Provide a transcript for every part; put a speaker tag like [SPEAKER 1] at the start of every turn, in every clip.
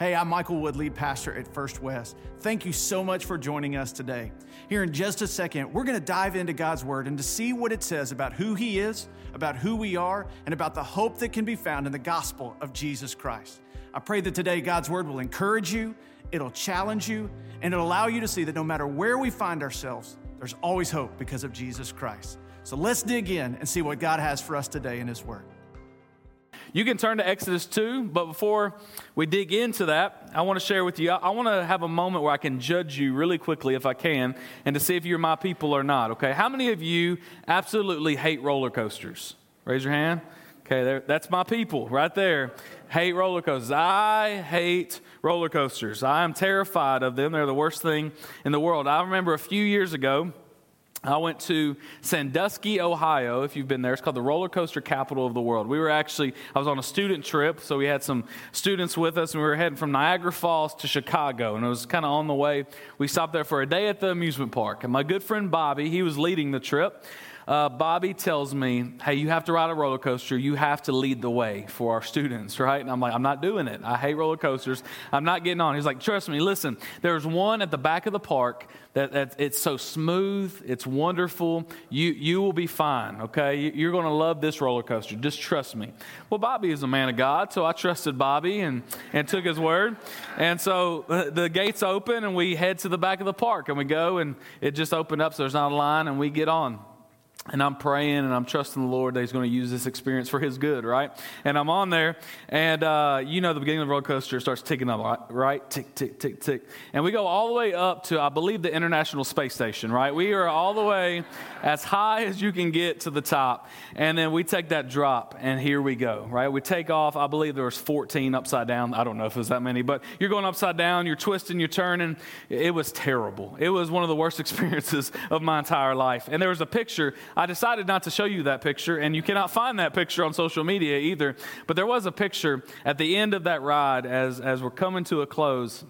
[SPEAKER 1] Hey, I'm Michael Wood, lead pastor at First West. Thank you so much for joining us today. Here in just a second, we're going to dive into God's Word and to see what it says about who He is, about who we are, and about the hope that can be found in the gospel of Jesus Christ. I pray that today God's Word will encourage you, it'll challenge you, and it'll allow you to see that no matter where we find ourselves, there's always hope because of Jesus Christ. So let's dig in and see what God has for us today in His Word.
[SPEAKER 2] You can turn to Exodus 2, but before we dig into that, I want to share with you, I want to have a moment where I can judge you really quickly if I can and to see if you're my people or not, okay? How many of you absolutely hate roller coasters? Raise your hand. Okay, there, that's my people right there. Hate roller coasters. I hate roller coasters. I am terrified of them. They're the worst thing in the world. I remember a few years ago, I went to Sandusky, Ohio. If you've been there, it's called the roller coaster capital of the world. We were actually, I was on a student trip, so we had some students with us, and we were heading from Niagara Falls to Chicago. And it was kind of on the way. We stopped there for a day at the amusement park. And my good friend Bobby, he was leading the trip uh, Bobby tells me, hey, you have to ride a roller coaster. You have to lead the way for our students, right? And I'm like, I'm not doing it. I hate roller coasters. I'm not getting on. He's like, trust me, listen, there's one at the back of the park that, that it's so smooth, it's wonderful. You, you will be fine, okay? You're going to love this roller coaster. Just trust me. Well, Bobby is a man of God, so I trusted Bobby and, and took his word. And so uh, the gates open and we head to the back of the park and we go and it just opened up so there's not a line and we get on and I'm praying and I'm trusting the Lord that He's going to use this experience for His good, right? And I'm on there, and uh, you know, the beginning of the roller coaster starts ticking up, right? Tick, tick, tick, tick. And we go all the way up to, I believe, the International Space Station, right? We are all the way as high as you can get to the top. And then we take that drop, and here we go, right? We take off. I believe there was 14 upside down. I don't know if it was that many, but you're going upside down, you're twisting, you're turning. It was terrible. It was one of the worst experiences of my entire life. And there was a picture I decided not to show you that picture, and you cannot find that picture on social media either. But there was a picture at the end of that ride as, as we're coming to a close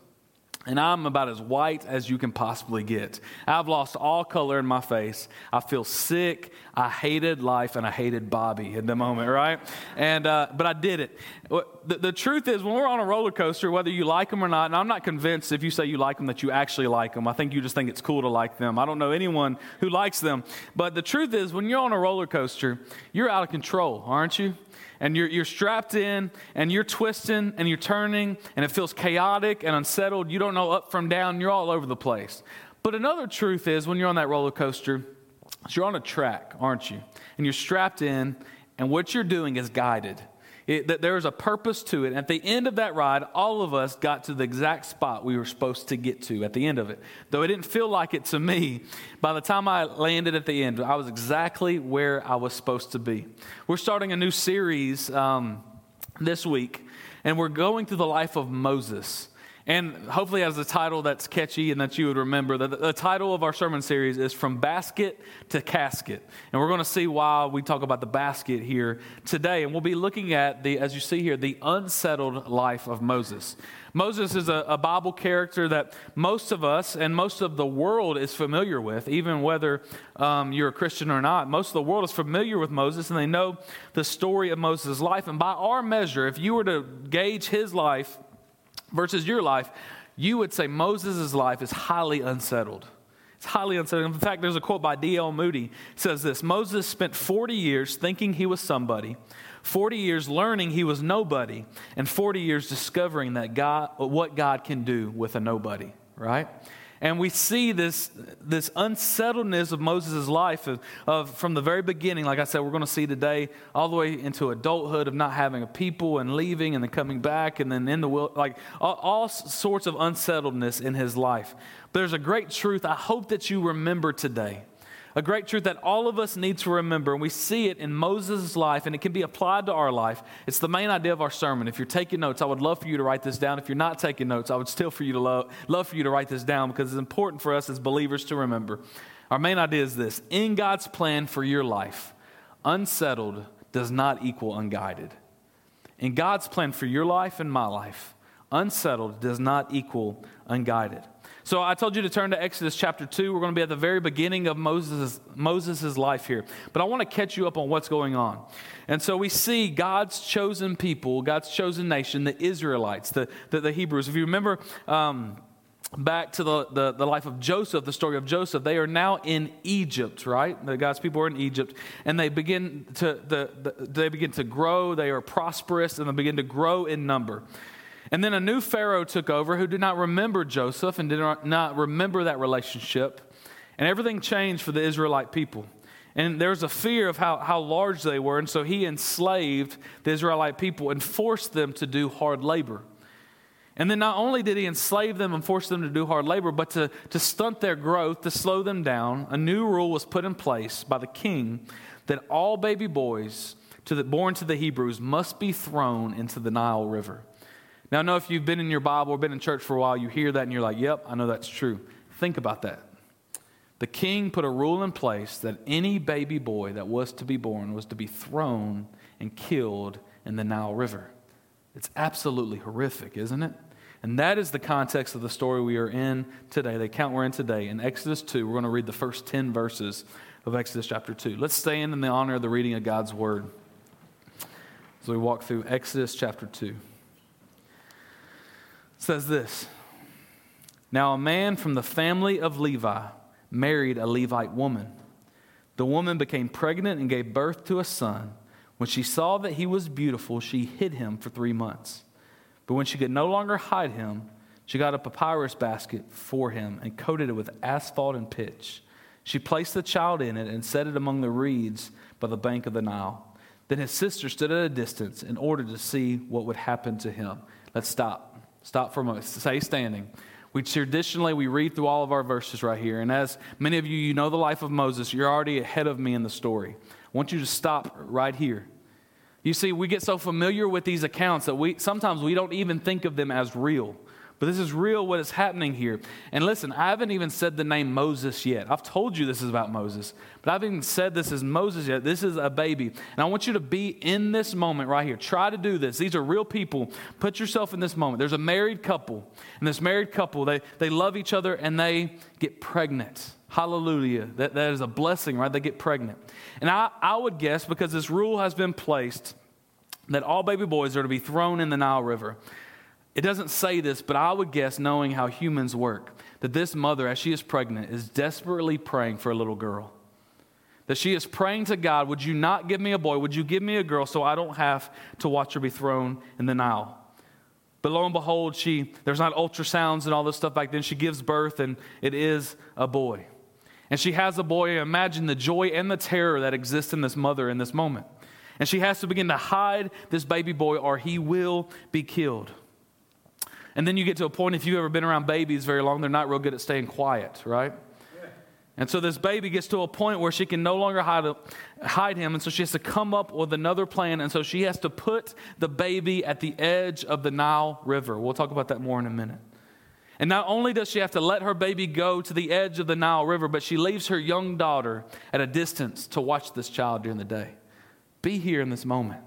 [SPEAKER 2] and I'm about as white as you can possibly get. I've lost all color in my face. I feel sick. I hated life and I hated Bobby at the moment, right? And uh, but I did it. The, the, truth is, when we're on a roller coaster, whether you like them or not, and I'm not convinced if you say you like them that you actually like them. I think you just think it's cool to like them. I don't know anyone who likes them. But the truth is, when you're on a roller coaster, you're out of control, aren't you? And you're, you're strapped in and you're twisting and you're turning and it feels chaotic and unsettled. You don't know up from down. You're all over the place. But another truth is when you're on that roller coaster, you're on a track, aren't you? And you're strapped in and what you're doing is guided. It, that there is a purpose to it. At the end of that ride, all of us got to the exact spot we were supposed to get to at the end of it. Though it didn't feel like it to me, by the time I landed at the end, I was exactly where I was supposed to be. We're starting a new series um, this week, and we're going through the life of Moses. And hopefully, as a title that's catchy and that you would remember, the, the title of our sermon series is From Basket to Casket. And we're going to see why we talk about the basket here today. And we'll be looking at, the, as you see here, the unsettled life of Moses. Moses is a, a, Bible character that most of us and most of the world is familiar with, even whether um, you're a Christian or not. Most of the world is familiar with Moses and they know the story of Moses' life. And by our measure, if you were to gauge his life versus your life, you would say Moses' life is highly unsettled. It's highly unsettled. In fact, there's a quote by D.L. Moody. Says this Moses spent 40 years thinking he was somebody, 40 years learning he was nobody, and 40 years discovering that God, what God can do with a nobody, right? And we see this, this unsettledness of Moses' life of, of, from the very beginning, like I said, we're going to see today, all the way into adulthood of not having a people and leaving and then coming back and then in the will, like all, all sorts of unsettledness in his life. But there's a great truth I hope that you remember today a great truth that all of us need to remember, and we see it in Moses' life, and it can be applied to our life. It's the main idea of our sermon. If you're taking notes, I would love for you to write this down. If you're not taking notes, I would still for you to love, love for you to write this down because it's important for us as believers to remember. Our main idea is this in God's plan for your life, unsettled does not equal unguided. In God's plan for your life and my life, unsettled does not equal unguided. So I told you to turn to Exodus chapter 2. We're going to be at the very beginning of Moses' Moses's life here. But I want to catch you up on what's going on. And so we see God's chosen people, God's chosen nation, the Israelites, the, the, the Hebrews. If you remember, um, back to the, the, the, life of Joseph, the story of Joseph, they are now in Egypt, right? The God's people are in Egypt, and they begin to the, the, they begin to grow. They are prosperous, and they begin to grow in number. And then a new Pharaoh took over who did not remember Joseph and did not remember that relationship. And everything changed for the Israelite people. And there was a fear of how, how large they were. And so he enslaved the Israelite people and forced them to do hard labor. And then not only did he enslave them and force them to do hard labor, but to, to stunt their growth, to slow them down, a new rule was put in place by the king that all baby boys to the, born to the Hebrews must be thrown into the Nile River. Now, I know if you've been in your Bible or been in church for a while, you hear that and you're like, yep, I know that's true. Think about that. The king put a rule in place that any baby boy that was to be born was to be thrown and killed in the Nile River. It's absolutely horrific, isn't it? And that is the context of the story we are in today, the account we're in today. In Exodus 2, we're going to read the first 10 verses of Exodus chapter 2. Let's stand in the honor of the reading of God's word as we walk through Exodus chapter 2 says this Now a man from the family of Levi married a Levite woman. The woman became pregnant and gave birth to a son. When she saw that he was beautiful, she hid him for three months. But when she could no longer hide him, she got a papyrus basket for him and coated it with asphalt and pitch. She placed the child in it and set it among the reeds by the bank of the Nile. Then his sister stood at a distance in order to see what would happen to him. Let's stop. Stop for a moment. Stay standing. We traditionally we read through all of our verses right here, and as many of you you know the life of Moses, you're already ahead of me in the story. I want you to stop right here. You see, we get so familiar with these accounts that we sometimes we don't even think of them as real. But this is real what is happening here. And listen, I haven't even said the name Moses yet. I've told you this is about Moses, but I haven't even said this is Moses yet. This is a baby. And I want you to be in this moment right here. Try to do this. These are real people. Put yourself in this moment. There's a married couple, and this married couple, they, they love each other and they get pregnant. Hallelujah. That, that is a blessing, right? They get pregnant. And I, I would guess, because this rule has been placed, that all baby boys are to be thrown in the Nile River. It doesn't say this, but I would guess, knowing how humans work, that this mother, as she is pregnant, is desperately praying for a little girl. That she is praying to God, Would you not give me a boy? Would you give me a girl so I don't have to watch her be thrown in the Nile? But lo and behold, she, there's not ultrasounds and all this stuff back then. She gives birth, and it is a boy. And she has a boy. Imagine the joy and the terror that exists in this mother in this moment. And she has to begin to hide this baby boy, or he will be killed. And then you get to a point, if you've ever been around babies very long, they're not real good at staying quiet, right? And so this baby gets to a point where she can no longer hide, hide him. And so she has to come up with another plan. And so she has to put the baby at the edge of the Nile River. We'll talk about that more in a minute. And not only does she have to let her baby go to the edge of the Nile River, but she leaves her young daughter at a distance to watch this child during the day. Be here in this moment.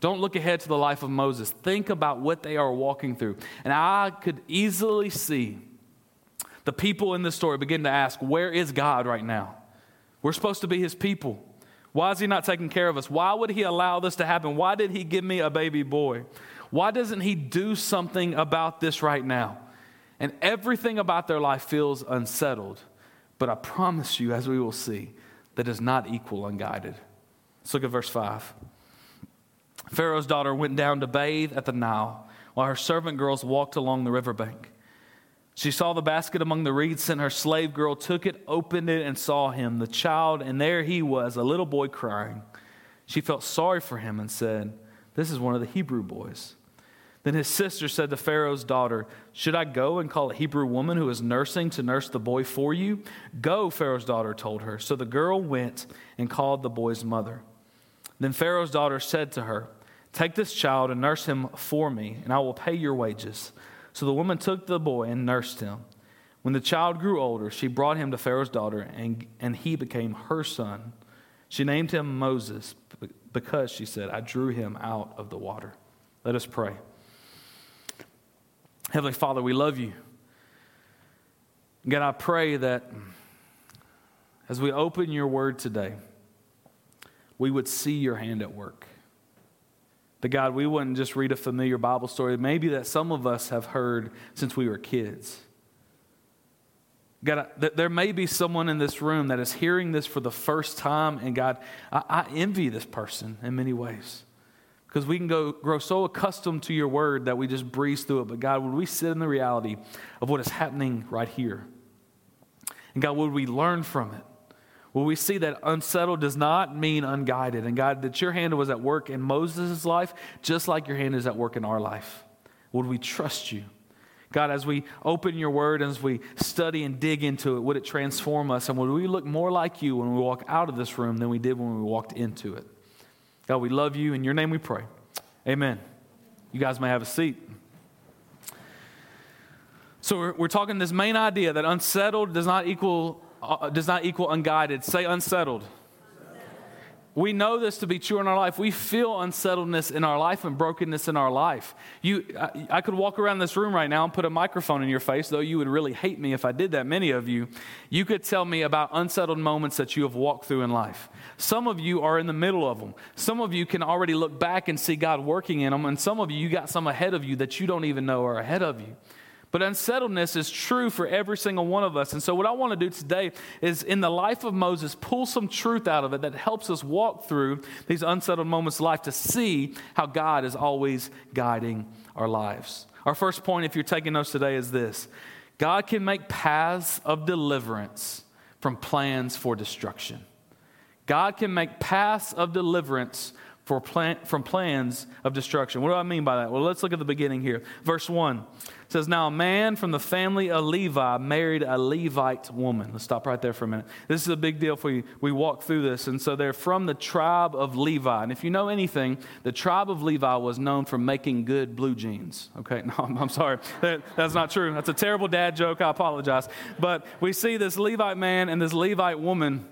[SPEAKER 2] Don't look ahead to the life of Moses. Think about what they are walking through. And I could easily see the people in this story begin to ask, Where is God right now? We're supposed to be his people. Why is he not taking care of us? Why would he allow this to happen? Why did he give me a baby boy? Why doesn't he do something about this right now? And everything about their life feels unsettled. But I promise you, as we will see, that is not equal unguided. Let's look at verse 5. Pharaoh's daughter went down to bathe at the Nile, while her servant girls walked along the riverbank. She saw the basket among the reeds, and her slave girl took it, opened it, and saw him, the child, and there he was, a little boy crying. She felt sorry for him and said, This is one of the Hebrew boys. Then his sister said to Pharaoh's daughter, Should I go and call a Hebrew woman who is nursing to nurse the boy for you? Go, Pharaoh's daughter told her. So the girl went and called the boy's mother. Then Pharaoh's daughter said to her, Take this child and nurse him for me, and I will pay your wages. So the woman took the boy and nursed him. When the child grew older, she brought him to Pharaoh's daughter, and, and he became her son. She named him Moses because, she said, I drew him out of the water. Let us pray. Heavenly Father, we love you. God, I pray that as we open your word today, we would see your hand at work. That God, we wouldn't just read a familiar Bible story, maybe that some of us have heard since we were kids. God, there may be someone in this room that is hearing this for the first time, and God, I, I envy this person in many ways. Because we can go, grow so accustomed to your word that we just breeze through it. But God, would we sit in the reality of what is happening right here? And God, would we learn from it? Will we see that unsettled does not mean unguided? And God, that your hand was at work in Moses' life, just like your hand is at work in our life. Would we trust you? God, as we open your word, and as we study and dig into it, would it transform us? And would we look more like you when we walk out of this room than we did when we walked into it? God, we love you. In your name we pray. Amen. You guys may have a seat. So we're, we're talking this main idea that unsettled does not equal uh, does not equal unguided. Say unsettled. We know this to be true in our life. We feel unsettledness in our life and brokenness in our life. You, I, I, could walk around this room right now and put a microphone in your face, though you would really hate me if I did that, many of you. You could tell me about unsettled moments that you have walked through in life. Some of you are in the middle of them. Some of you can already look back and see God working in them, and some of you, you got some ahead of you that you don't even know are ahead of you. But unsettledness is true for every single one of us. And so, what I want to do today is, in the life of Moses, pull some truth out of it that helps us walk through these unsettled moments of life to see how God is always guiding our lives. Our first point, if you're taking notes today, is this God can make paths of deliverance from plans for destruction. God can make paths of deliverance for plan, from plans of destruction. What do I mean by that? Well, let's look at the beginning here. Verse 1 says, Now a man from the family of Levi married a Levite woman. Let's stop right there for a minute. This is a big deal for you. We walk through this. And so they're from the tribe of Levi. And if you know anything, the tribe of Levi was known for making good blue jeans. Okay, no, I'm sorry. That, that's not true. That's a terrible dad joke. I apologize. But we see this Levite man and this Levite woman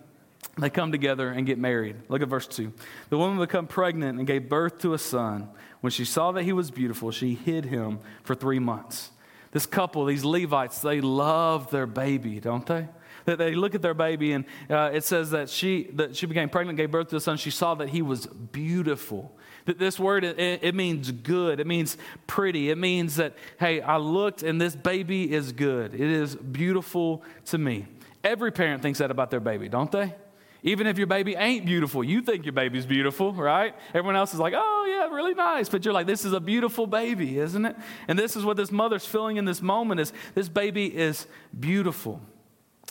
[SPEAKER 2] they come together and get married. Look at verse 2. The woman became pregnant and gave birth to a son. When she saw that he was beautiful, she hid him for three months. This couple, these Levites, they love their baby, don't they? That they look at their baby, and uh, it says that she, that she became pregnant, gave birth to a son. She saw that he was beautiful. That this word, it, it means good. It means pretty. It means that, hey, I looked and this baby is good. It is beautiful to me. Every parent thinks that about their baby, don't they? Even if your baby ain't beautiful, you think your baby's beautiful, right? Everyone else is like, oh, yeah, really nice. But you're like, this is a beautiful baby, isn't it? And this is what this mother's feeling in this moment is this baby is beautiful.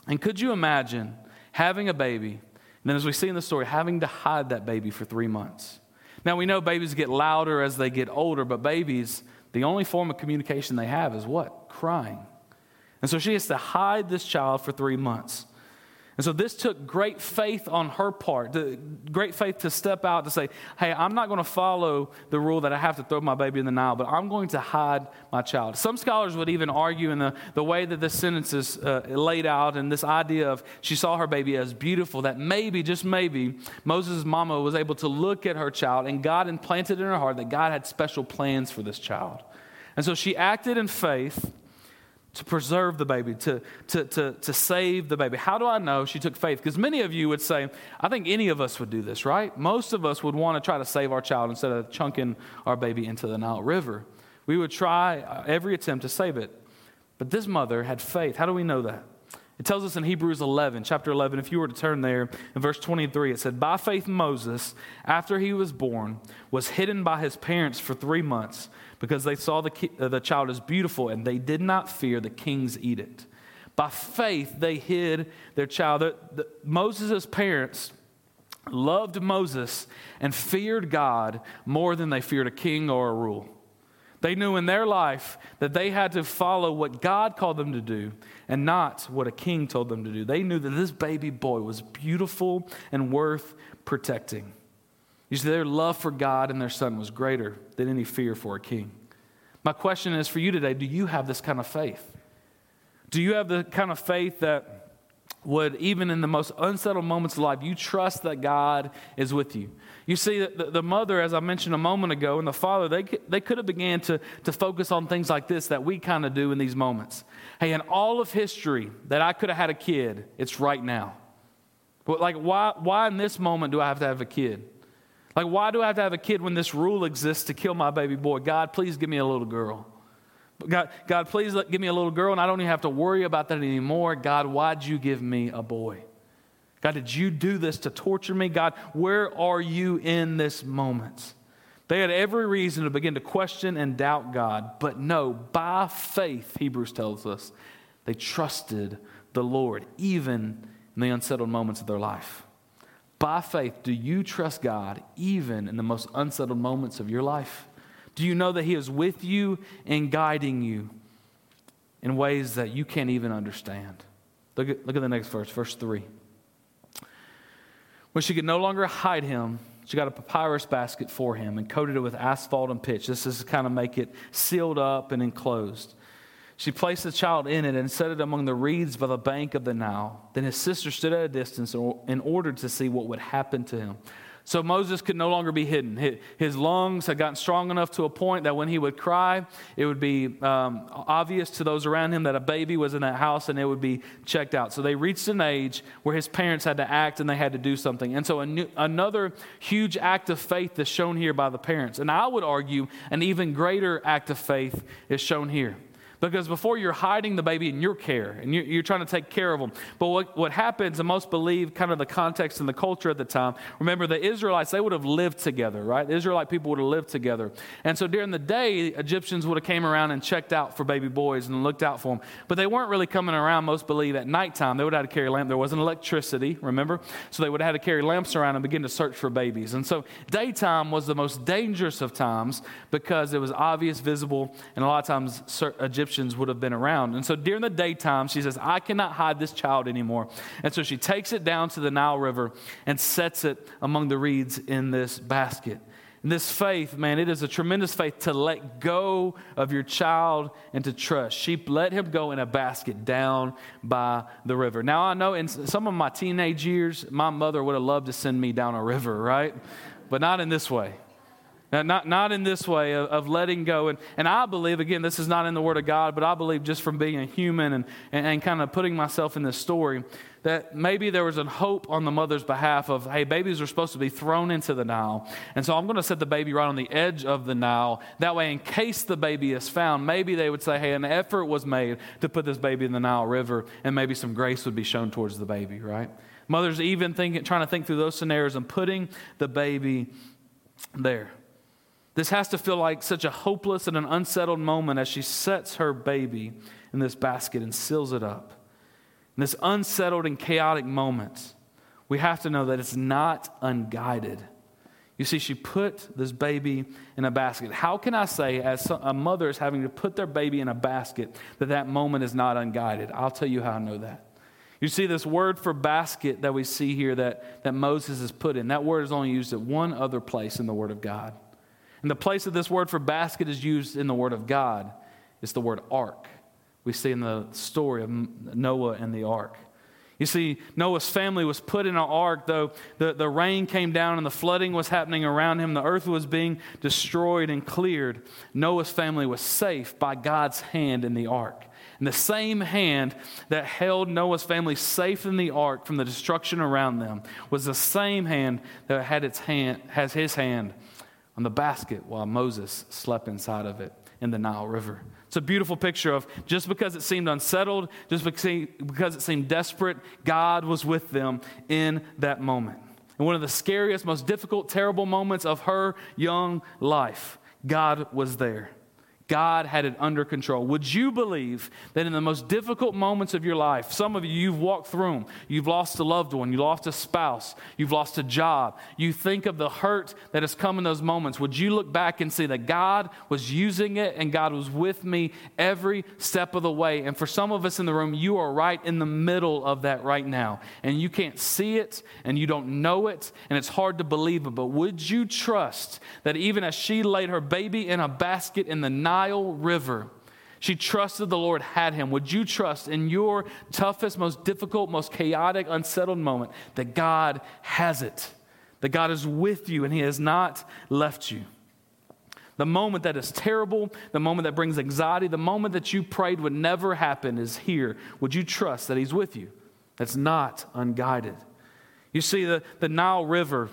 [SPEAKER 2] And could you imagine having a baby, and then as we see in the story, having to hide that baby for three months? Now, we know babies get louder as they get older, but babies, the only form of communication they have is what? Crying. And so she has to hide this child for three months. And so this took great faith on her part, great faith to step out to say, hey, I'm not going to follow the rule that I have to throw my baby in the Nile, but I'm going to hide my child. Some scholars would even argue in the, the way that this sentence is uh, laid out and this idea of she saw her baby as beautiful, that maybe, just maybe, Moses' mama was able to look at her child and God implanted in her heart that God had special plans for this child. And so she acted in faith to preserve the baby, to, to, to, to save the baby. How do I know she took faith? Because many of you would say, I think any of us would do this, right? Most of us would want to try to save our child instead of chunking our baby into the Nile River. We would try uh, every attempt to save it. But this mother had faith. How do we know that? It tells us in Hebrews 11, chapter 11, if you were to turn there, in verse 23, it said, By faith, Moses, after he was born, was hidden by his parents for three months because they saw the, ki- uh, the child as beautiful and they did not fear the king's edict. By faith, they hid their child. The, the, Moses' parents loved Moses and feared God more than they feared a king or a rule. They knew in their life that they had to follow what God called them to do and not what a king told them to do. They knew that this baby boy was beautiful and worth protecting. You see, their love for God and their son was greater than any fear for a king. My question is for you today do you have this kind of faith? Do you have the kind of faith that would, even in the most unsettled moments of life, you trust that God is with you. You see, the, the mother, as I mentioned a moment ago, and the father, they, they could have began to, to focus on things like this that we kind of do in these moments. Hey, in all of history that I could have had a kid, it's right now. But like, why, why in this moment do I have to have a kid? Like, why do I have to have a kid when this rule exists to kill my baby boy? God, please give me a little girl. God, God, please let, give me a little girl, and I don't even have to worry about that anymore. God, why'd you give me a boy? God, did you do this to torture me? God, where are you in this moment? They had every reason to begin to question and doubt God, but no, by faith, Hebrews tells us, they trusted the Lord, even in the unsettled moments of their life. By faith, do you trust God even in the most unsettled moments of your life? Do you know that He is with you and guiding you in ways that you can't even understand? Look at, look at the next verse, verse 3. When she could no longer hide him, she got a papyrus basket for him and coated it with asphalt and pitch. This is to kind of make it sealed up and enclosed. She placed the child in it and set it among the reeds by the bank of the Nile. Then his sister stood at a distance in order to see what would happen to him. So Moses could no longer be hidden. His lungs had gotten strong enough to a point that when he would cry, it would be um, obvious to those around him that a baby was in that house and it would be checked out. So they reached an age where his parents had to act and they had to do something. And so new, another huge act of faith is shown here by the parents. And I would argue an even greater act of faith is shown here. Because before you're hiding the baby in your care and you're, you're, trying to take care of them. But what, what happens, and most believe kind of the context and the culture at the time, remember the Israelites, they would have lived together, right? The Israelite people would have lived together. And so during the day, Egyptians would have came around and checked out for baby boys and looked out for them. But they weren't really coming around, most believe, at nighttime. They would have had to carry lamp. There wasn't electricity, remember? So they would have had to carry lamps around and begin to search for babies. And so daytime was the most dangerous of times because it was obvious, visible, and a lot of times Egyptians Egyptians would have been around. And so during the daytime, she says, I cannot hide this child anymore. And so she takes it down to the Nile River and sets it among the reeds in this basket. And this faith, man, it is a tremendous faith to let go of your child and to trust. She let him go in a basket down by the river. Now, I know in some of my teenage years, my mother would have loved to send me down a river, right? But not in this way. Not, not in this way of, of, letting go. And, and I believe, again, this is not in the Word of God, but I believe just from being a human and, and, and kind of putting myself in this story, that maybe there was a hope on the mother's behalf of, hey, babies are supposed to be thrown into the Nile. And so I'm going to set the baby right on the edge of the Nile. That way, in case the baby is found, maybe they would say, hey, an effort was made to put this baby in the Nile River, and maybe some grace would be shown towards the baby, right? Mothers even thinking, trying to think through those scenarios and putting the baby there. This has to feel like such a hopeless and an unsettled moment as she sets her baby in this basket and seals it up. In this unsettled and chaotic moment, we have to know that it's not unguided. You see, she put this baby in a basket. How can I say, as a mother is having to put their baby in a basket, that that moment is not unguided? I'll tell you how I know that. You see, this word for basket that we see here that, that Moses has put in, that word is only used at one other place in the Word of God. And the place that this word for basket is used in the Word of God is the word ark. We see in the story of Noah and the ark. You see, Noah's family was put in an ark, though the, the rain came down and the flooding was happening around him. The earth was being destroyed and cleared. Noah's family was safe by God's hand in the ark. And the same hand that held Noah's family safe in the ark from the destruction around them was the same hand that had its hand, has his hand on the basket while Moses slept inside of it in the Nile River. It's a beautiful picture of just because it seemed unsettled, just because it seemed desperate, God was with them in that moment. In one of the scariest, most difficult, terrible moments of her young life, God was there. God had it under control. Would you believe that in the most difficult moments of your life, some of you, you've walked through them, you've lost a loved one, you lost a spouse, you've lost a job, you think of the hurt that has come in those moments. Would you look back and see that God was using it and God was with me every step of the way? And for some of us in the room, you are right in the middle of that right now. And you can't see it and you don't know it and it's hard to believe it. But would you trust that even as she laid her baby in a basket in the night, Nile River, She trusted the Lord had him. Would you trust in your toughest, most difficult, most chaotic, unsettled moment that God has it? That God is with you and he has not left you? The moment that is terrible, the moment that brings anxiety, the moment that you prayed would never happen is here. Would you trust that he's with you? That's not unguided. You see, the, the Nile River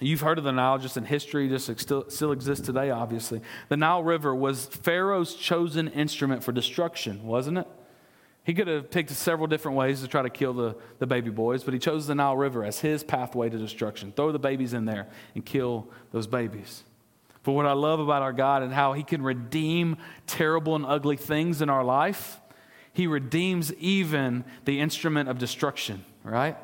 [SPEAKER 2] You've heard of the Nile just in history, just still, still exists today, obviously. The Nile River was Pharaoh's chosen instrument for destruction, wasn't it? He could have picked several different ways to try to kill the, the baby boys, but he chose the Nile River as his pathway to destruction. Throw the babies in there and kill those babies. But what I love about our God and how he can redeem terrible and ugly things in our life, he redeems even the instrument of destruction, right?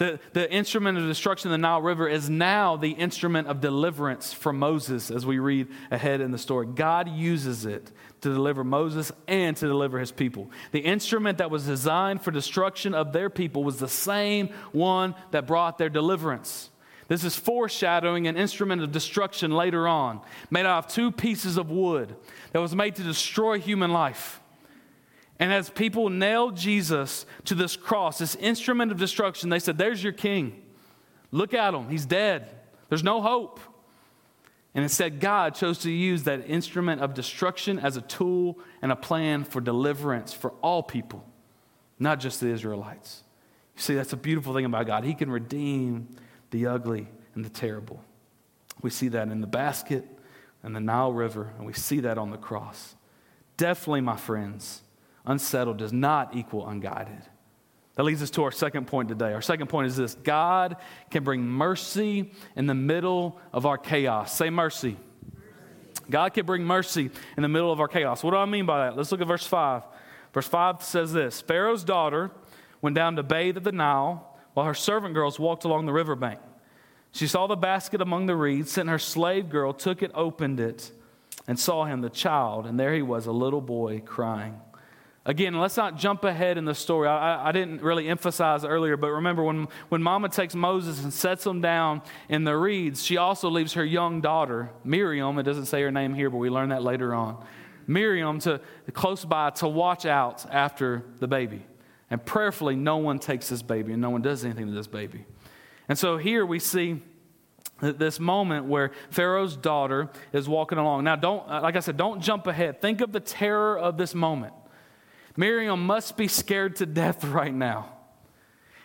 [SPEAKER 2] The, the instrument of destruction in the Nile River is now the instrument of deliverance for Moses as we read ahead in the story. God uses it to deliver Moses and to deliver his people. The instrument that was designed for destruction of their people was the same one that brought their deliverance. This is foreshadowing an instrument of destruction later on, made out of two pieces of wood that was made to destroy human life. And as people nailed Jesus to this cross, this instrument of destruction, they said, There's your king. Look at him. He's dead. There's no hope. And instead, God chose to use that instrument of destruction as a tool and a plan for deliverance for all people, not just the Israelites. You see, that's a beautiful thing about God. He can redeem the ugly and the terrible. We see that in the basket and the Nile River, and we see that on the cross. Definitely, my friends Unsettled does not equal unguided. That leads us to our second point today. Our second point is this God can bring mercy in the middle of our chaos. Say mercy. God can bring mercy in the middle of our chaos. What do I mean by that? Let's look at verse 5. Verse 5 says this Pharaoh's daughter went down to bathe at the Nile while her servant girls walked along the riverbank. She saw the basket among the reeds, sent her slave girl, took it, opened it, and saw him, the child, and there he was, a little boy crying. Again, let's not jump ahead in the story. I, I, didn't really emphasize earlier, but remember when, when Mama takes Moses and sets him down in the reeds, she also leaves her young daughter, Miriam, it doesn't say her name here, but we learn that later on, Miriam to close by to watch out after the baby. And prayerfully, no one takes this baby and no one does anything to this baby. And so here we see this moment where Pharaoh's daughter is walking along. Now, don't, uh, like I said, don't jump ahead. Think of the terror of this moment. Miriam must be scared to death right now.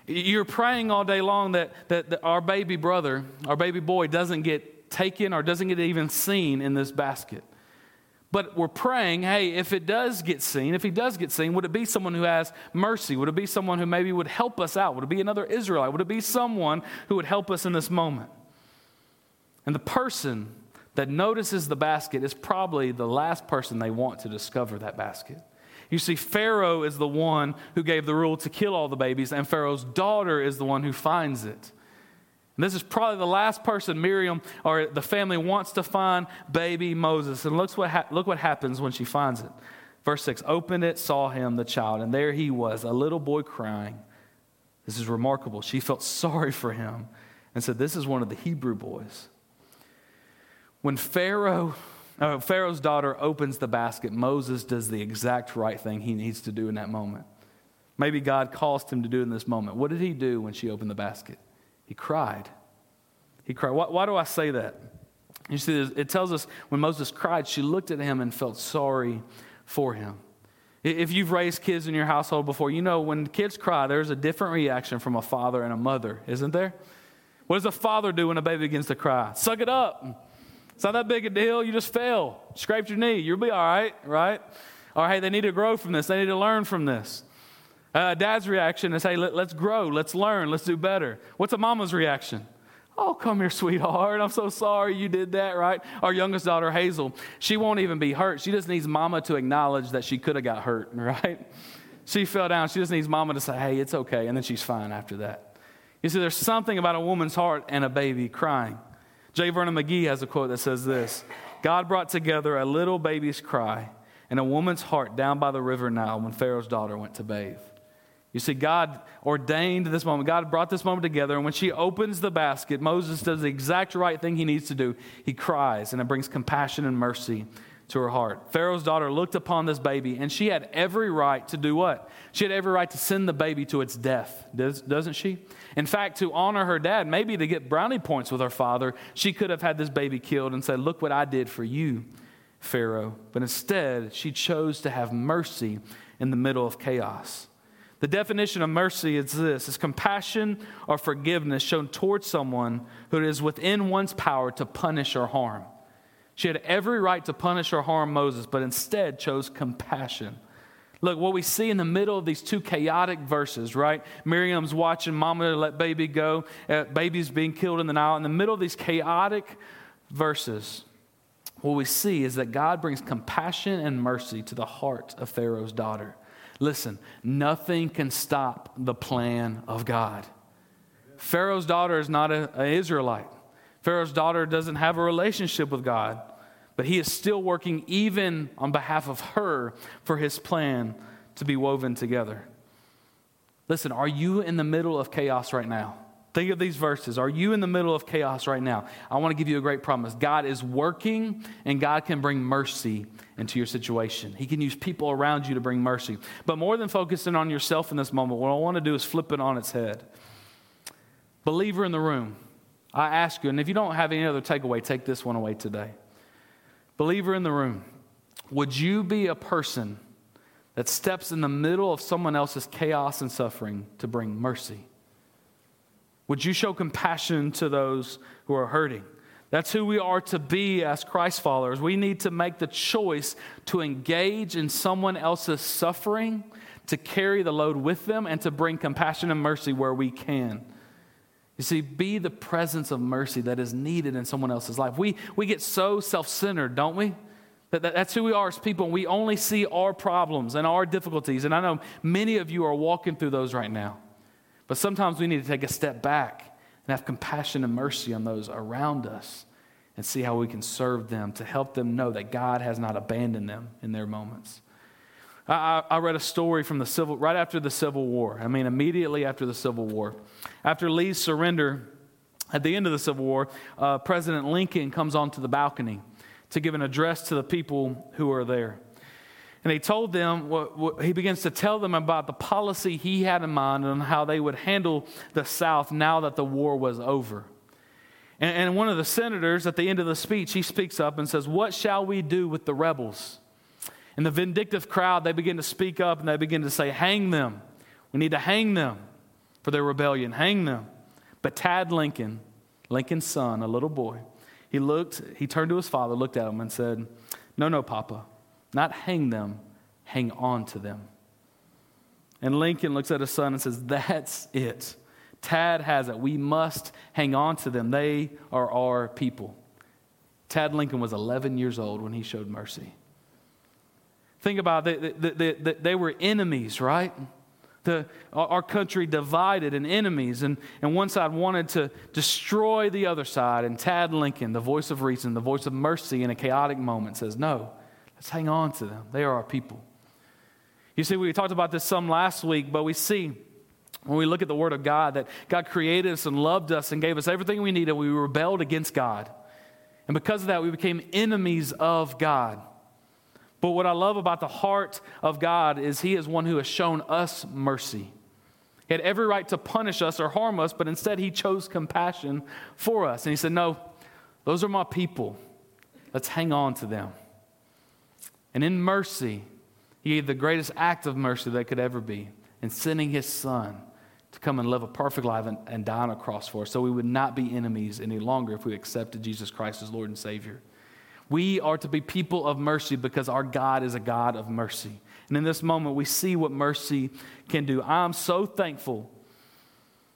[SPEAKER 2] You're praying all day long that, that, that, our baby brother, our baby boy, doesn't get taken or doesn't get even seen in this basket. But we're praying, hey, if it does get seen, if he does get seen, would it be someone who has mercy? Would it be someone who maybe would help us out? Would it be another Israelite? Would it be someone who would help us in this moment? And the person that notices the basket is probably the last person they want to discover that basket. You see, Pharaoh is the one who gave the rule to kill all the babies, and Pharaoh's daughter is the one who finds it. And this is probably the last person Miriam or the family wants to find baby Moses. And look what, ha- look what happens when she finds it. Verse 6 Opened it, saw him, the child, and there he was, a little boy crying. This is remarkable. She felt sorry for him and said, This is one of the Hebrew boys. When Pharaoh uh, Pharaoh's daughter opens the basket. Moses does the exact right thing he needs to do in that moment. Maybe God caused him to do in this moment. What did he do when she opened the basket? He cried. He cried. Why, why do I say that? You see, it tells us when Moses cried, she looked at him and felt sorry for him. If you've raised kids in your household before, you know when kids cry, there's a different reaction from a father and a mother, isn't there? What does a father do when a baby begins to cry? Suck it up. It's not that big a deal. You just fell, scraped your knee. You'll be all right, right? Or hey, they need to grow from this. They need to learn from this. Uh, dad's reaction is, hey, let, us grow, let's learn, let's do better. What's a mama's reaction? Oh, come here, sweetheart. I'm so sorry you did that, right? Our youngest daughter, Hazel, she won't even be hurt. She just needs mama to acknowledge that she could have got hurt, right? She fell down. She just needs mama to say, hey, it's okay. And then she's fine after that. You see, there's something about a woman's heart and a baby crying. J. Vernon McGee has a quote that says this God brought together a little baby's cry and a woman's heart down by the river Nile when Pharaoh's daughter went to bathe. You see, God ordained this moment. God brought this moment together. And when she opens the basket, Moses does the exact right thing he needs to do. He cries, and it brings compassion and mercy to her heart. Pharaoh's daughter looked upon this baby, and she had every right to do what? She had every right to send the baby to its death, doesn't she? In fact, to honor her dad, maybe to get brownie points with her father, she could have had this baby killed and said, Look what I did for you, Pharaoh. But instead, she chose to have mercy in the middle of chaos. The definition of mercy is this is compassion or forgiveness shown towards someone who is within one's power to punish or harm. She had every right to punish or harm Moses, but instead chose compassion. Look, what we see in the middle of these two chaotic verses, right? Miriam's watching mama let baby go, uh, baby's being killed in the Nile. In the middle of these chaotic verses, what we see is that God brings compassion and mercy to the heart of Pharaoh's daughter. Listen, nothing can stop the plan of God. Pharaoh's daughter is not an Israelite. Pharaoh's daughter doesn't have a relationship with God, but he is still working even on behalf of her for his plan to be woven together. Listen, are you in the middle of chaos right now? Think of these verses. Are you in the middle of chaos right now? I want to give you a great promise. God is working and God can bring mercy into your situation. He can use people around you to bring mercy. But more than focusing on yourself in this moment, what I want to do is flip it on its head. Believer in the room, I ask you, and if you don't have any other takeaway, take this one away today. Believer in the room, would you be a person that steps in the middle of someone else's chaos and suffering to bring mercy? Would you show compassion to those who are hurting? That's who we are to be as Christ followers. We need to make the choice to engage in someone else's suffering, to carry the load with them, and to bring compassion and mercy where we can. You see, be the presence of mercy that is needed in someone else's life. We, we get so self centered, don't we? That, that, that's who we are as people. We only see our problems and our difficulties. And I know many of you are walking through those right now. But sometimes we need to take a step back and have compassion and mercy on those around us and see how we can serve them to help them know that God has not abandoned them in their moments. I, I, read a story from the civil, right after the Civil War. I mean, immediately after the Civil War. After Lee's surrender, at the end of the Civil War, uh, President Lincoln comes onto the balcony to give an address to the people who are there. And he told them, what, what, he begins to tell them about the policy he had in mind and how they would handle the South now that the war was over. And, and one of the senators at the end of the speech, he speaks up and says, What shall we do with the rebels? And the vindictive crowd, they begin to speak up and they begin to say, Hang them. We need to hang them for their rebellion. Hang them. But Tad Lincoln, Lincoln's son, a little boy, he looked, he turned to his father, looked at him, and said, No, no, Papa, not hang them, hang on to them. And Lincoln looks at his son and says, That's it. Tad has it. We must hang on to them. They are our people. Tad Lincoln was 11 years old when he showed mercy. Think about it, they, they, they, they were enemies, right? The, our country divided and enemies, and, and one side wanted to destroy the other side. And Tad Lincoln, the voice of reason, the voice of mercy in a chaotic moment, says, No, let's hang on to them. They are our people. You see, we talked about this some last week, but we see when we look at the Word of God that God created us and loved us and gave us everything we needed. We rebelled against God. And because of that, we became enemies of God. But what I love about the heart of God is He is one who has shown us mercy. He had every right to punish us or harm us, but instead He chose compassion for us. And He said, No, those are my people. Let's hang on to them. And in mercy, He gave the greatest act of mercy that could ever be in sending His Son to come and live a perfect life and, and die on a cross for us so we would not be enemies any longer if we accepted Jesus Christ as Lord and Savior. We are to be people of mercy because our God is a God of mercy. And in this moment, we see what mercy can do. I'm so thankful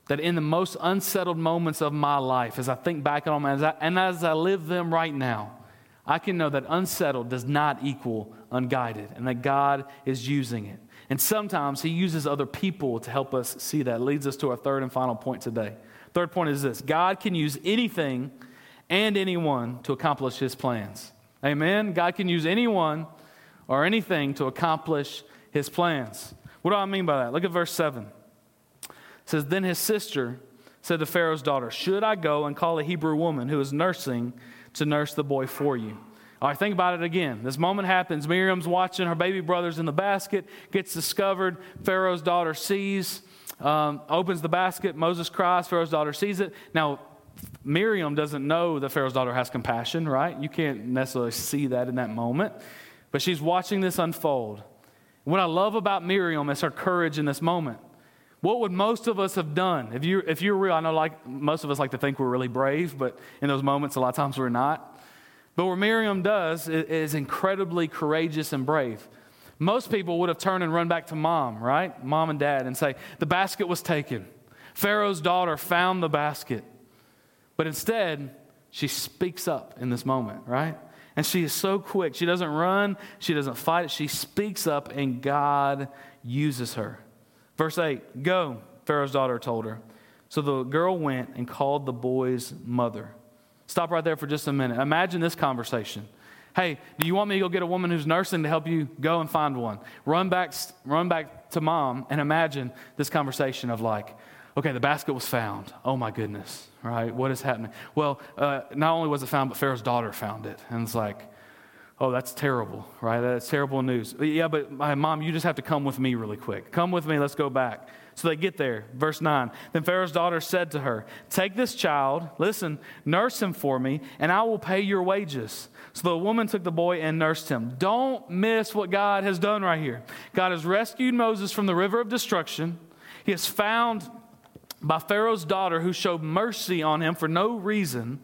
[SPEAKER 2] that in the most unsettled moments of my life, as I think back on them as I, and as I live them right now, I can know that unsettled does not equal unguided and that God is using it. And sometimes He uses other people to help us see that. It leads us to our third and final point today. Third point is this God can use anything and anyone to accomplish his plans. Amen? God can use anyone or anything to accomplish his plans. What do I mean by that? Look at verse 7. It says, Then his sister said to Pharaoh's daughter, Should I go and call a Hebrew woman who is nursing to nurse the boy for you? All right, think about it again. This moment happens. Miriam's watching her baby brothers in the basket, gets discovered. Pharaoh's daughter sees, um, opens the basket. Moses cries. Pharaoh's daughter sees it. Now, Miriam doesn't know that Pharaoh's daughter has compassion, right? You can't necessarily see that in that moment. But she's watching this unfold. What I love about Miriam is her courage in this moment. What would most of us have done? If, you, if you're real, I know like most of us like to think we're really brave, but in those moments, a lot of times we're not. But what Miriam does is incredibly courageous and brave. Most people would have turned and run back to mom, right? Mom and dad, and say, The basket was taken. Pharaoh's daughter found the basket. But instead, she speaks up in this moment, right? And she is so quick. She doesn't run, she doesn't fight. She speaks up, and God uses her. Verse 8 Go, Pharaoh's daughter told her. So the girl went and called the boy's mother. Stop right there for just a minute. Imagine this conversation. Hey, do you want me to go get a woman who's nursing to help you go and find one? Run back, run back to mom and imagine this conversation of like, okay, the basket was found. Oh my goodness, right? What is happening? Well, uh, not only was it found, but Pharaoh's daughter found it. And it's like, oh, that's terrible, right? That's terrible news. Yeah, but my mom, you just have to come with me really quick. Come with me, let's go back. So they get there. Verse 9. Then Pharaoh's daughter said to her, Take this child, listen, nurse him for me, and I will pay your wages. So the woman took the boy and nursed him. Don't miss what God has done right here. God has rescued Moses from the river of destruction. He has found by Pharaoh's daughter who showed mercy on him for no reason.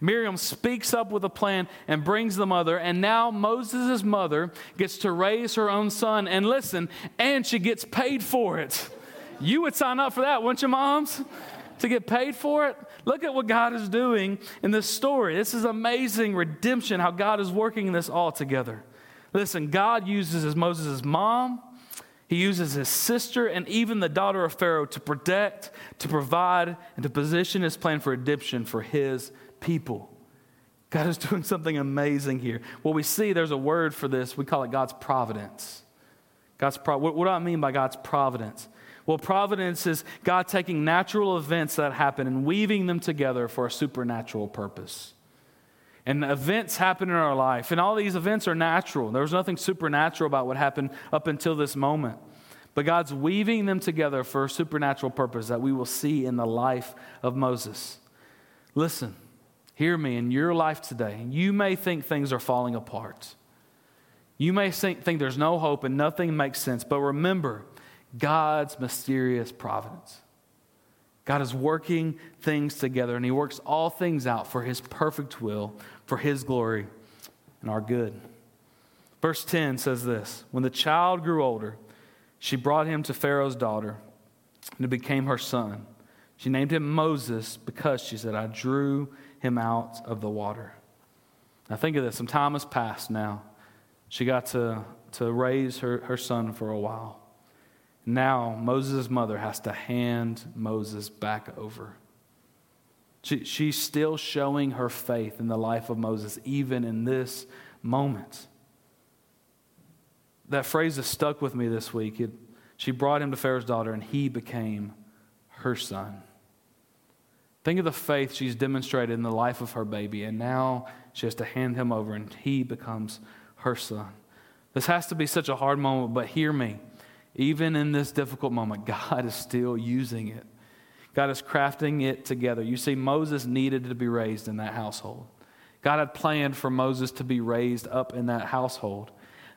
[SPEAKER 2] Miriam speaks up with a plan and brings the mother, and now Moses' mother gets to raise her own son. And listen, and she gets paid for it. You would sign up for that, wouldn't you, moms? To get paid for it? Look at what God is doing in this story. This is amazing redemption, how God is working this all together. Listen, God uses Moses' mom, he uses his sister, and even the daughter of Pharaoh to protect, to provide, and to position his plan for redemption for his people. God is doing something amazing here. What we see, there's a word for this. We call it God's providence. God's pro- what, what do I mean by God's providence? Well, providence is God taking natural events that happen and weaving them together for a supernatural purpose. And events happen in our life, and all these events are natural. There was nothing supernatural about what happened up until this moment. But God's weaving them together for a supernatural purpose that we will see in the life of Moses. Listen, hear me in your life today. You may think things are falling apart. You may think, think there's no hope and nothing makes sense, but remember, God's mysterious providence. God is working things together, and He works all things out for His perfect will, for His glory, and our good. Verse 10 says this When the child grew older, she brought him to Pharaoh's daughter, and it became her son. She named him Moses because she said, I drew him out of the water. Now, think of this. Some time has passed now. She got to, to raise her, her son for a while. Now, Moses' mother has to hand Moses back over. She, she's still showing her faith in the life of Moses, even in this moment. That phrase has stuck with me this week. It, she brought him to Pharaoh's daughter, and he became her son. Think of the faith she's demonstrated in the life of her baby, and now she has to hand him over, and he becomes her son. This has to be such a hard moment, but hear me. Even in this difficult moment, God is still using it. God is crafting it together. You see, Moses needed to be raised in that household. God had planned for Moses to be raised up in that household.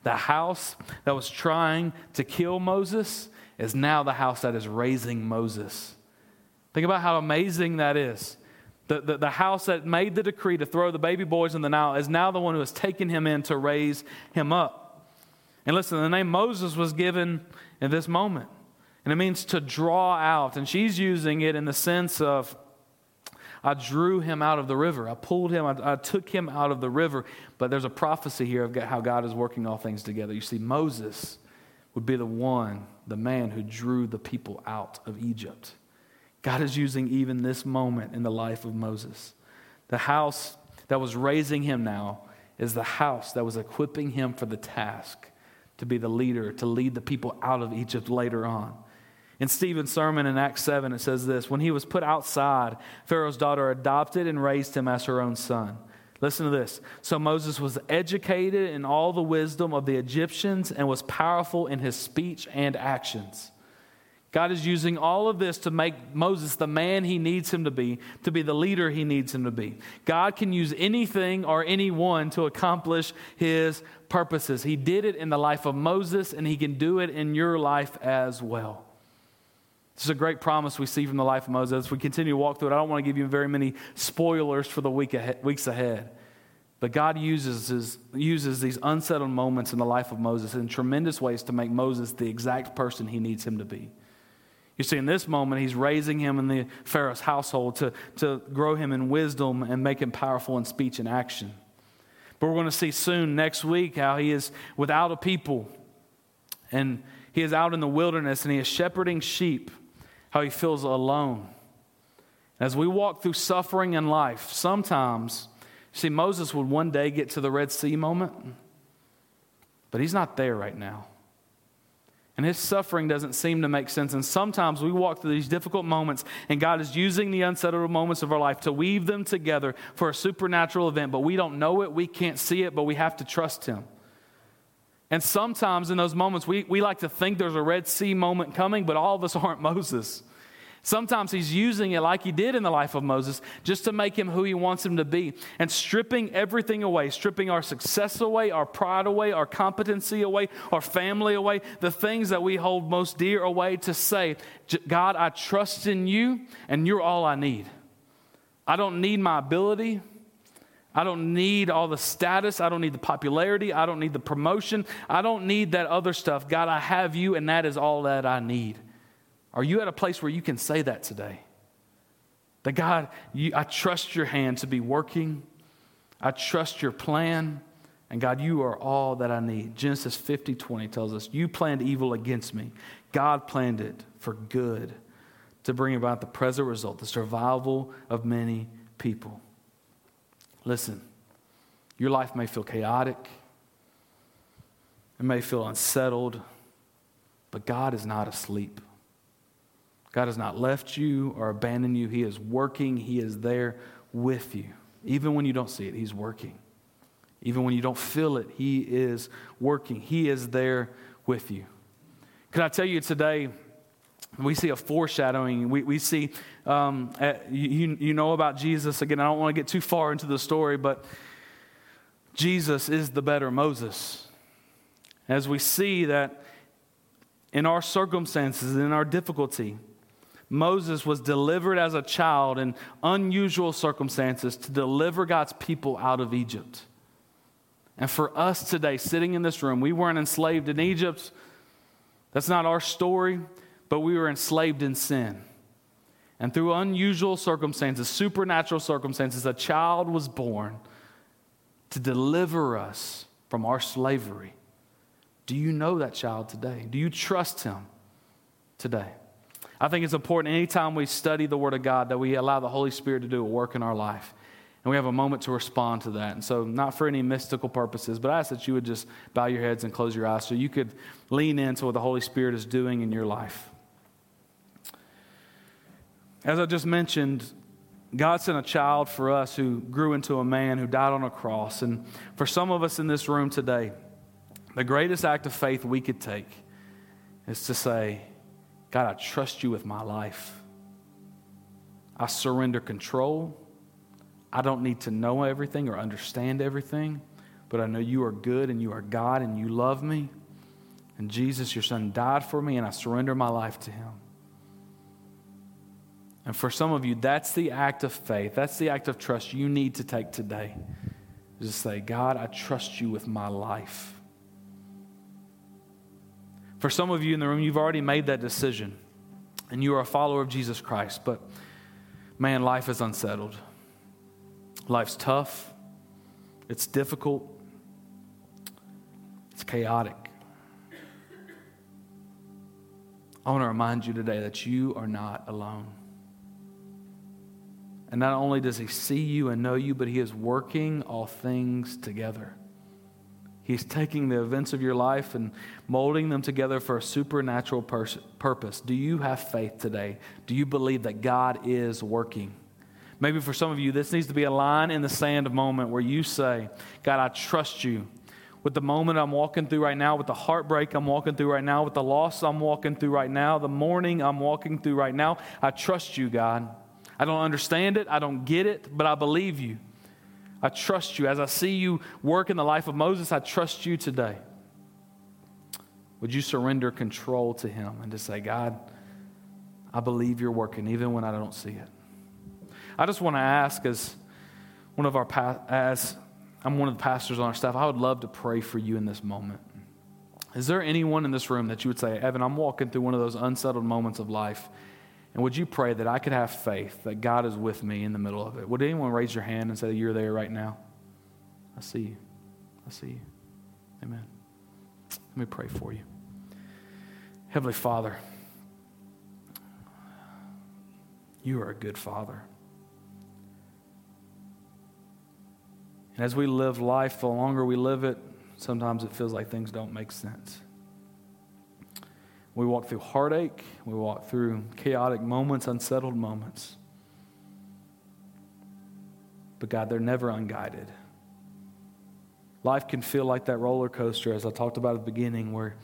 [SPEAKER 2] The house that was trying to kill Moses is now the house that is raising Moses. Think about how amazing that is. The, the, the, house that made the decree to throw the baby boys in the Nile is now the one who has taken him in to raise him up. And listen, the name Moses was given in this moment. And it means to draw out. And she's using it in the sense of I drew him out of the river. I pulled him, I, I, took him out of the river. But there's a prophecy here of how God is working all things together. You see, Moses would be the one, the man who drew the people out of Egypt. God is using even this moment in the life of Moses. The house that was raising him now is the house that was equipping him for the task to be the leader, to lead the people out of Egypt later on. In Stephen's sermon in Acts 7, it says this When he was put outside, Pharaoh's daughter adopted and raised him as her own son. Listen to this. So Moses was educated in all the wisdom of the Egyptians and was powerful in his speech and actions. God is using all of this to make Moses the man he needs him to be, to be the leader he needs him to be. God can use anything or anyone to accomplish his purposes. He did it in the life of Moses, and he can do it in your life as well. This is a great promise we see from the life of Moses. We continue to walk through it, I don't want to give you very many spoilers for the week ahead, weeks ahead. But God uses, his, uses these unsettled moments in the life of Moses in tremendous ways to make Moses the exact person he needs him to be. You see, in this moment, he's raising him in the Pharaoh's household to, to grow him in wisdom and make him powerful in speech and action. But we're going to see soon, next week, how he is without a people and he is out in the wilderness and he is shepherding sheep how he feels alone. As we walk through suffering in life, sometimes, see, Moses would one day get to the Red Sea moment, but he's not there right now. And his suffering doesn't seem to make sense. And sometimes we walk through these difficult moments, and God is using the unsettled moments of our life to weave them together for a supernatural event. But we don't know it, we can't see it, but we have to trust Him. And sometimes in those moments, we, we like to think there's a Red Sea moment coming, but all of us aren't Moses. Sometimes he's using it like he did in the life of Moses just to make him who he wants him to be and stripping everything away, stripping our success away, our pride away, our competency away, our family away, the things that we hold most dear away to say, God, I trust in you and you're all I need. I don't need my ability. I don't need all the status. I don't need the popularity. I don't need the promotion. I don't need that other stuff. God, I have you, and that is all that I need. Are you at a place where you can say that today? That God, you, I trust your hand to be working. I trust your plan. And God, you are all that I need. Genesis 50 20 tells us, You planned evil against me. God planned it for good to bring about the present result, the survival of many people. Listen, your life may feel chaotic, it may feel unsettled, but God is not asleep. God has not left you or abandoned you. He is working, He is there with you. Even when you don't see it, He's working. Even when you don't feel it, He is working. He is there with you. Can I tell you today? We see a foreshadowing. We, we see, um, you, you know about Jesus. Again, I don't want to get too far into the story, but Jesus is the better Moses. As we see that in our circumstances, in our difficulty, Moses was delivered as a child in unusual circumstances to deliver God's people out of Egypt. And for us today, sitting in this room, we weren't enslaved in Egypt. That's not our story but we were enslaved in sin. And through unusual circumstances, supernatural circumstances, a child was born to deliver us from our slavery. Do you know that child today? Do you trust him today? I think it's important anytime we study the Word of God that we allow the Holy Spirit to do a work in our life. And we have a moment to respond to that. And so, not for any mystical purposes, but I ask that you would just bow your heads and close your eyes so you could lean into what the Holy Spirit is doing in your life. As I just mentioned, God sent a child for us who grew into a man who died on a cross. And for some of us in this room today, the greatest act of faith we could take is to say, God, I trust you with my life. I surrender control. I don't need to know everything or understand everything, but I know you are good and you are God and you love me. And Jesus, your son, died for me, and I surrender my life to him. And for some of you, that's the act of faith. That's the act of trust you need to take today. Just say, God, I trust you with my life. For some of you in the room, you've already made that decision and you are a follower of Jesus Christ, but man, life is unsettled. Life's tough, it's difficult, it's chaotic. I want to remind you today that you are not alone. And not only does he see you and know you, but he is working all things together. He's taking the events of your life and molding them together for a supernatural pers- purpose. Do you have faith today? Do you believe that God is working? Maybe for some of you, this needs to be a line in the sand moment where you say, God, I trust you with the moment I'm walking through right now, with the heartbreak I'm walking through right now, with the loss I'm walking through right now, the mourning I'm walking through right now. I trust you, God. I don't understand it, I don't get it, but I believe you. I trust you. As I see you work in the life of Moses, I trust you today. Would you surrender control to Him and to say, God, I believe you're working even when I don't see it? I just want to ask, as one of our as I'm one of the pastors on our staff, I would love to pray for you in this moment. Is there anyone in this room that you would say, Evan, I'm walking through one of those unsettled moments of life? And would you pray that I could have faith that God is with me in the middle of it? Would anyone raise your hand and say, You're there right now? I see you. I see you. Amen. Let me pray for you. Heavenly Father, you are a good Father. And as we live life, the longer we live it, sometimes it feels like things don't make sense. We walk through heartache, we walk through chaotic moments, unsettled moments. But God, they're never unguided. Life can feel like that roller coaster, as I talked about at the beginning, where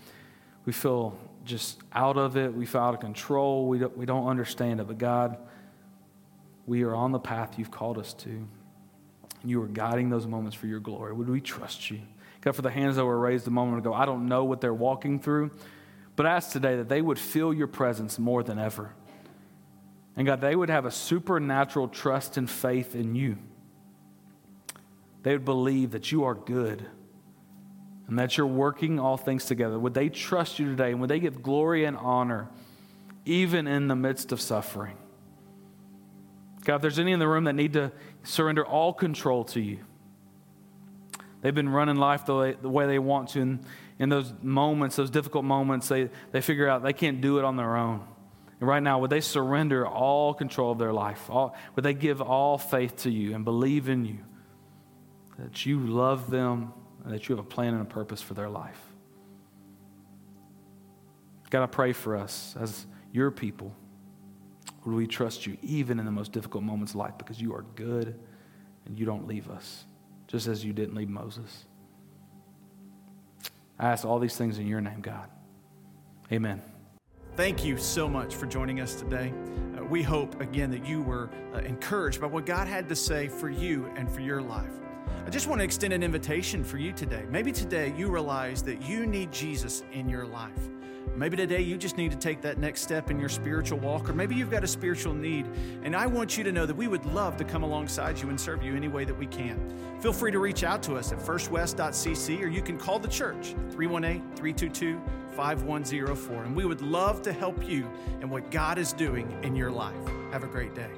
[SPEAKER 2] we feel just out of it, we feel out of control, we don't, we don't understand it. But God, we are on the path you've called us to. You are guiding those moments for your glory. Would we trust you? God, for the hands that were raised a moment ago, I don't know what they're walking through, but I ask today that they would feel your presence more than ever. And God, they would have a supernatural trust and faith in you. They would believe that you are good and that you're working all things together. Would they trust you today and would they give glory and honor even in the midst of suffering? God, if there's any in the room that need to surrender all control to you, they've been running life the way, the way they want to. And in those moments, those difficult moments, they, they figure out they can't do it on their own. And right now, would they surrender all control of their life? All, would they give all faith to you and believe in you? That you love them and that you have a plan and a purpose for their life. God, I pray for us as your people. Would we trust you even in the most difficult moments of life because you are good and you don't leave us, just as you didn't leave Moses? I ask all these things in your name, God. Amen.
[SPEAKER 1] Thank you so much for joining us today. Uh, we hope, again, that you were uh, encouraged by what God had to say for you and for your life. I just want to extend an invitation for you today. Maybe today you realize that you need Jesus in your life. Maybe today you just need to take that next step in your spiritual walk, or maybe you've got a spiritual need. And I want you to know that we would love to come alongside you and serve you any way that we can. Feel free to reach out to us at firstwest.cc, or you can call the church 318 322 5104. And we would love to help you in what God is doing in your life. Have a great day.